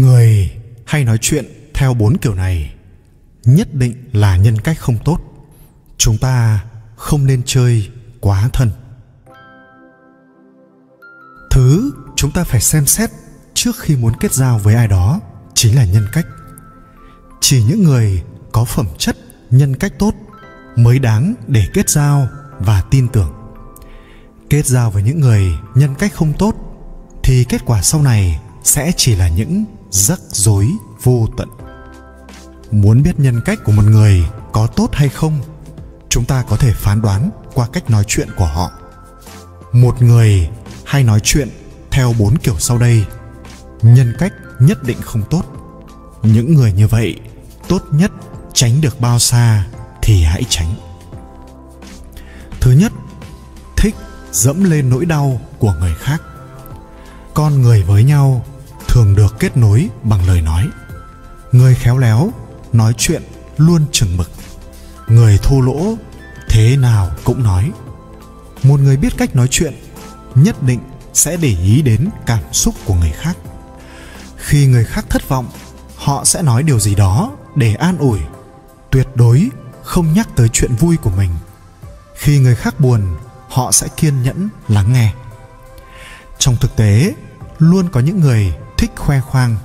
người hay nói chuyện theo bốn kiểu này, nhất định là nhân cách không tốt. Chúng ta không nên chơi quá thân. Thứ chúng ta phải xem xét trước khi muốn kết giao với ai đó chính là nhân cách. Chỉ những người có phẩm chất, nhân cách tốt mới đáng để kết giao và tin tưởng. Kết giao với những người nhân cách không tốt thì kết quả sau này sẽ chỉ là những rắc rối, vô tận. Muốn biết nhân cách của một người có tốt hay không, chúng ta có thể phán đoán qua cách nói chuyện của họ. Một người hay nói chuyện theo bốn kiểu sau đây. Nhân cách nhất định không tốt. Những người như vậy, tốt nhất tránh được bao xa thì hãy tránh. Thứ nhất, thích dẫm lên nỗi đau của người khác. Con người với nhau thường được kết nối bằng lời nói. Người khéo léo nói chuyện luôn chừng mực. Người thô lỗ thế nào cũng nói. Một người biết cách nói chuyện nhất định sẽ để ý đến cảm xúc của người khác. Khi người khác thất vọng, họ sẽ nói điều gì đó để an ủi, tuyệt đối không nhắc tới chuyện vui của mình. Khi người khác buồn, họ sẽ kiên nhẫn lắng nghe. Trong thực tế, luôn có những người thích khoe khoang.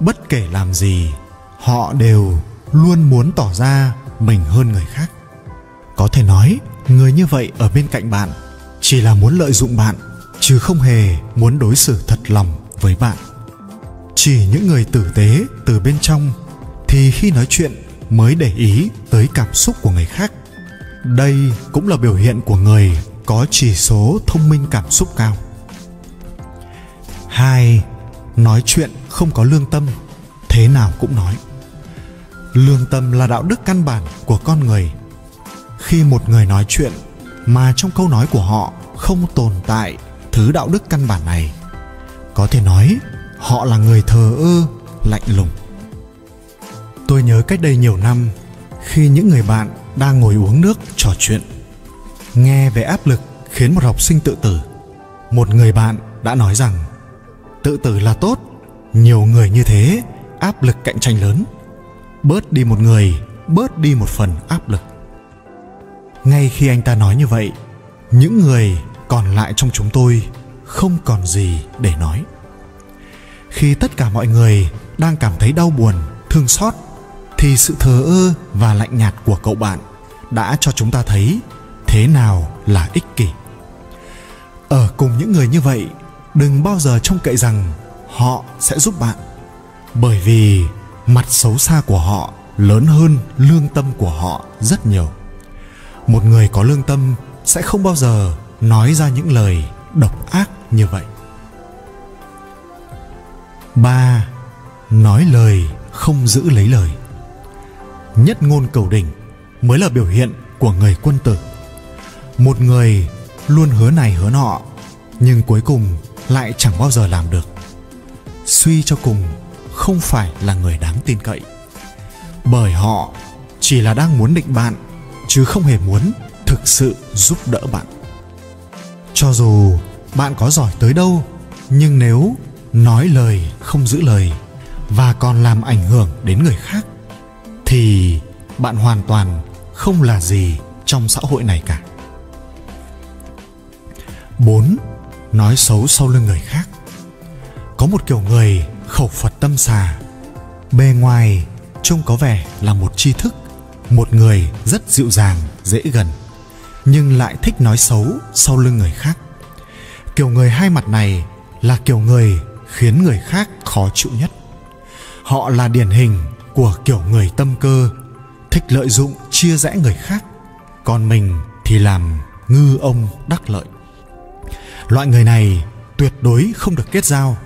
Bất kể làm gì, họ đều luôn muốn tỏ ra mình hơn người khác. Có thể nói, người như vậy ở bên cạnh bạn chỉ là muốn lợi dụng bạn, chứ không hề muốn đối xử thật lòng với bạn. Chỉ những người tử tế từ bên trong thì khi nói chuyện mới để ý tới cảm xúc của người khác. Đây cũng là biểu hiện của người có chỉ số thông minh cảm xúc cao. Hai nói chuyện, không có lương tâm, thế nào cũng nói. Lương tâm là đạo đức căn bản của con người. Khi một người nói chuyện mà trong câu nói của họ không tồn tại thứ đạo đức căn bản này, có thể nói họ là người thờ ơ, lạnh lùng. Tôi nhớ cách đây nhiều năm, khi những người bạn đang ngồi uống nước trò chuyện, nghe về áp lực khiến một học sinh tự tử, một người bạn đã nói rằng tự tử là tốt. Nhiều người như thế, áp lực cạnh tranh lớn. Bớt đi một người, bớt đi một phần áp lực. Ngay khi anh ta nói như vậy, những người còn lại trong chúng tôi không còn gì để nói. Khi tất cả mọi người đang cảm thấy đau buồn, thương xót, thì sự thờ ơ và lạnh nhạt của cậu bạn đã cho chúng ta thấy thế nào là ích kỷ. Ở cùng những người như vậy đừng bao giờ trông cậy rằng họ sẽ giúp bạn. Bởi vì mặt xấu xa của họ lớn hơn lương tâm của họ rất nhiều. Một người có lương tâm sẽ không bao giờ nói ra những lời độc ác như vậy. Ba, nói lời không giữ lấy lời. Nhất ngôn cầu đỉnh mới là biểu hiện của người quân tử. Một người luôn hứa này hứa nọ, nhưng cuối cùng lại chẳng bao giờ làm được. Suy cho cùng, không phải là người đáng tin cậy. Bởi họ chỉ là đang muốn định bạn, chứ không hề muốn thực sự giúp đỡ bạn. Cho dù bạn có giỏi tới đâu, nhưng nếu nói lời không giữ lời và còn làm ảnh hưởng đến người khác, thì bạn hoàn toàn không là gì trong xã hội này cả. 4. Nói xấu sau lưng người khác. Có một kiểu người khẩu Phật tâm xà. Bề ngoài trông có vẻ là một tri thức Một người rất dịu dàng, dễ gần Nhưng lại thích nói xấu sau lưng người khác. Kiểu người hai mặt này là kiểu người khiến người khác khó chịu nhất. Họ là điển hình của kiểu người tâm cơ thích lợi dụng chia rẽ người khác. Còn mình thì làm ngư ông đắc lợi loại người này tuyệt đối không được kết giao,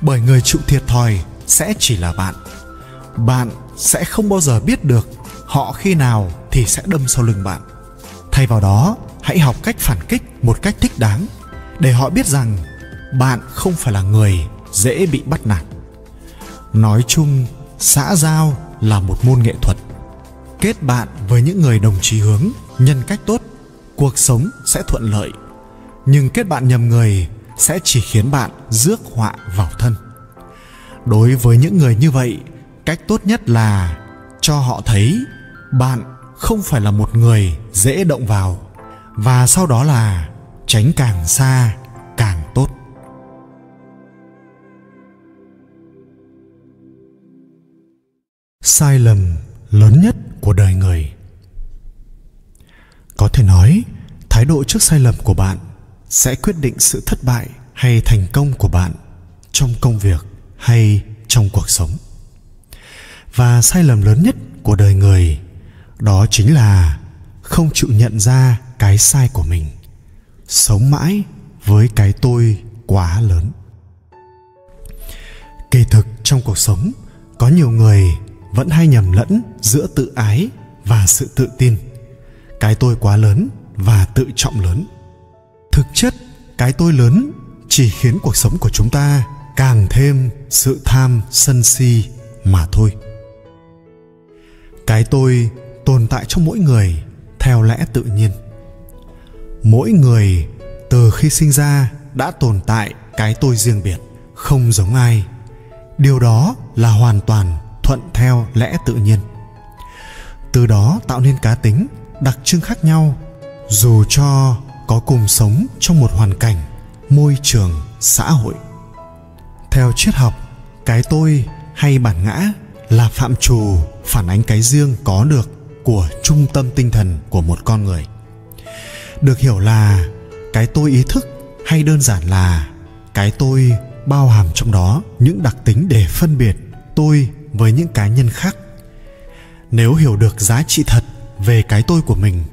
bởi người chịu thiệt thòi sẽ chỉ là bạn. Bạn sẽ không bao giờ biết được họ khi nào thì sẽ đâm sau lưng bạn. Thay vào đó, hãy học cách phản kích một cách thích đáng, để họ biết rằng bạn không phải là người dễ bị bắt nạt. Nói chung, xã giao là một môn nghệ thuật. Kết bạn với những người đồng chí hướng, nhân cách tốt, cuộc sống sẽ thuận lợi nhưng kết bạn nhầm người sẽ chỉ khiến bạn rước họa vào thân. Đối với những người như vậy, cách tốt nhất là cho họ thấy bạn không phải là một người dễ động vào và sau đó là tránh càng xa càng tốt. Sai lầm lớn nhất của đời người. Có thể nói, thái độ trước sai lầm của bạn sẽ quyết định sự thất bại hay thành công của bạn trong công việc hay trong cuộc sống. Và sai lầm lớn nhất của đời người, đó chính là không chịu nhận ra cái sai của mình, sống mãi với cái tôi quá lớn. Kỳ thực trong cuộc sống, có nhiều người vẫn hay nhầm lẫn giữa tự ái và sự tự tin. Cái tôi quá lớn và tự trọng lớn thực chất cái tôi lớn chỉ khiến cuộc sống của chúng ta càng thêm sự tham sân si mà thôi. Cái tôi tồn tại trong mỗi người theo lẽ tự nhiên. Mỗi người từ khi sinh ra đã tồn tại cái tôi riêng biệt, không giống ai. Điều đó là hoàn toàn thuận theo lẽ tự nhiên. Từ đó tạo nên cá tính đặc trưng khác nhau, dù cho có cùng sống trong một hoàn cảnh, môi trường, xã hội. Theo triết học, cái tôi hay bản ngã là phạm trù phản ánh cái riêng có được của trung tâm tinh thần của một con người. Được hiểu là cái tôi ý thức hay đơn giản là cái tôi bao hàm trong đó những đặc tính để phân biệt tôi với những cá nhân khác. Nếu hiểu được giá trị thật về cái tôi của mình,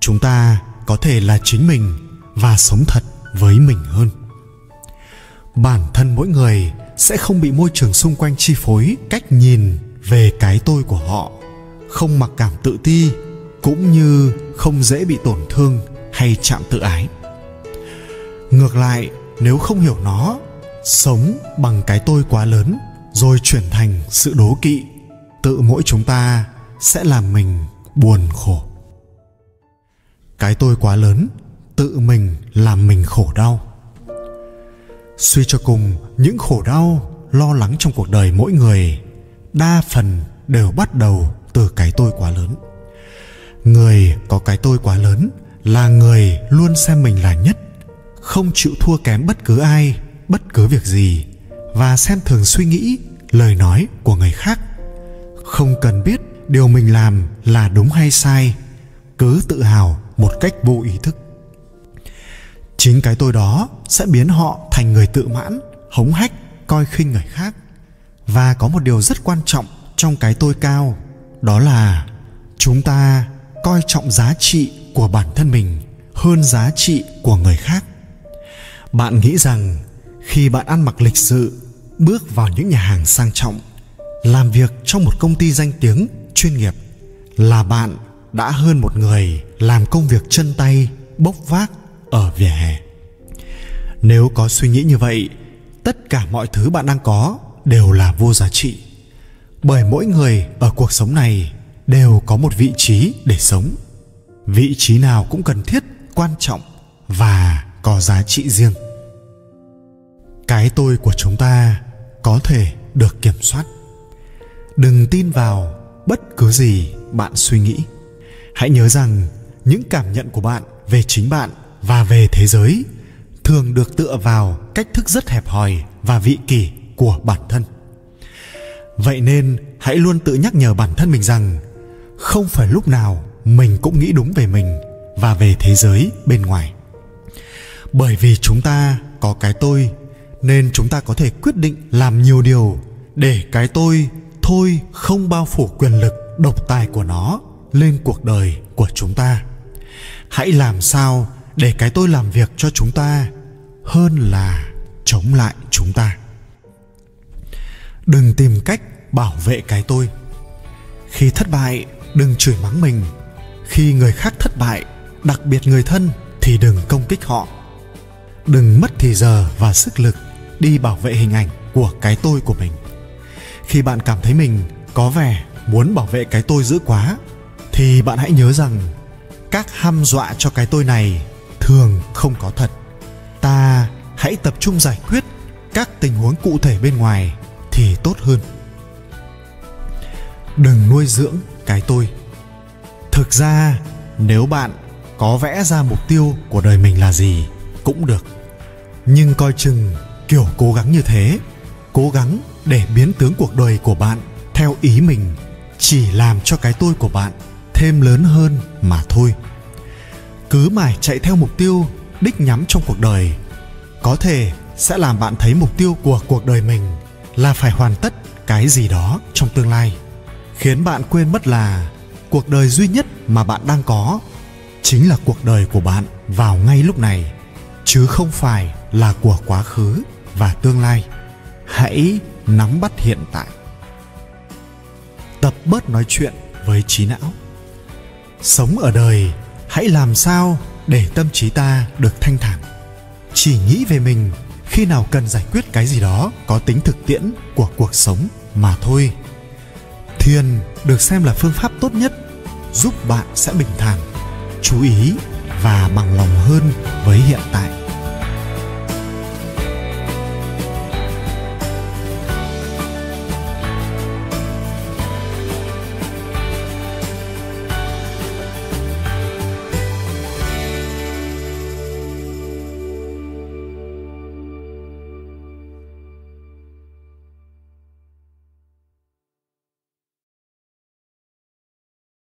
chúng ta có thể là chính mình và sống thật với mình hơn. Bản thân mỗi người sẽ không bị môi trường xung quanh chi phối cách nhìn về cái tôi của họ, không mặc cảm tự ti, cũng như không dễ bị tổn thương hay chạm tự ái. Ngược lại, nếu không hiểu nó, sống bằng cái tôi quá lớn rồi chuyển thành sự đố kỵ, tự mỗi chúng ta sẽ làm mình buồn khổ cái tôi quá lớn, tự mình làm mình khổ đau. Suy cho cùng, những khổ đau lo lắng trong cuộc đời mỗi người, đa phần đều bắt đầu từ cái tôi quá lớn. Người có cái tôi quá lớn là người luôn xem mình là nhất, không chịu thua kém bất cứ ai, bất cứ việc gì, và xem thường suy nghĩ, lời nói của người khác. Không cần biết điều mình làm là đúng hay sai, cứ tự hào một cách vô ý thức. Chính cái tôi đó sẽ biến họ thành người tự mãn, hống hách, coi khinh người khác. Và có một điều rất quan trọng trong cái tôi cao, đó là chúng ta coi trọng giá trị của bản thân mình hơn giá trị của người khác. Bạn nghĩ rằng khi bạn ăn mặc lịch sự, bước vào những nhà hàng sang trọng, làm việc trong một công ty danh tiếng, chuyên nghiệp, là bạn đã hơn một người làm công việc chân tay, bốc vác ở vỉa hè. Nếu có suy nghĩ như vậy, tất cả mọi thứ bạn đang có đều là vô giá trị. Bởi mỗi người ở cuộc sống này đều có một vị trí để sống. Vị trí nào cũng cần thiết, quan trọng và có giá trị riêng. Cái tôi của chúng ta có thể được kiểm soát. Đừng tin vào bất cứ gì bạn suy nghĩ hãy nhớ rằng, những cảm nhận của bạn về chính bạn và về thế giới thường được tựa vào cách thức rất hẹp hòi và vị kỷ của bản thân. Vậy nên, hãy luôn tự nhắc nhở bản thân mình rằng, không phải lúc nào mình cũng nghĩ đúng về mình và về thế giới bên ngoài. Bởi vì chúng ta có cái tôi, nên chúng ta có thể quyết định làm nhiều điều để cái tôi thôi không bao phủ quyền lực độc tài của nó lên cuộc đời của chúng ta. Hãy làm sao để cái tôi làm việc cho chúng ta hơn là chống lại chúng ta. Đừng tìm cách bảo vệ cái tôi. Khi thất bại, đừng chửi mắng mình. Khi người khác thất bại, đặc biệt người thân, thì đừng công kích họ. Đừng mất thì giờ và sức lực đi bảo vệ hình ảnh của cái tôi của mình. Khi bạn cảm thấy mình có vẻ muốn bảo vệ cái tôi dữ quá thì bạn hãy nhớ rằng, các hăm dọa cho cái tôi này thường không có thật. Ta hãy tập trung giải quyết các tình huống cụ thể bên ngoài thì tốt hơn. Đừng nuôi dưỡng cái tôi. Thực ra, nếu bạn có vẽ ra mục tiêu của đời mình là gì cũng được. Nhưng coi chừng kiểu cố gắng như thế, cố gắng để biến tướng cuộc đời của bạn theo ý mình chỉ làm cho cái tôi của bạn thêm lớn hơn mà thôi. Cứ mãi chạy theo mục tiêu đích nhắm trong cuộc đời, có thể sẽ làm bạn thấy mục tiêu của cuộc đời mình là phải hoàn tất cái gì đó trong tương lai, khiến bạn quên mất là cuộc đời duy nhất mà bạn đang có chính là cuộc đời của bạn vào ngay lúc này, chứ không phải là của quá khứ và tương lai. Hãy nắm bắt hiện tại. Tập bớt nói chuyện với trí não sống ở đời, hãy làm sao để tâm trí ta được thanh thản? Chỉ nghĩ về mình, khi nào cần giải quyết cái gì đó có tính thực tiễn của cuộc sống mà thôi. Thiền được xem là phương pháp tốt nhất, giúp bạn sẽ bình thản, chú ý và bằng lòng hơn với hiện tại.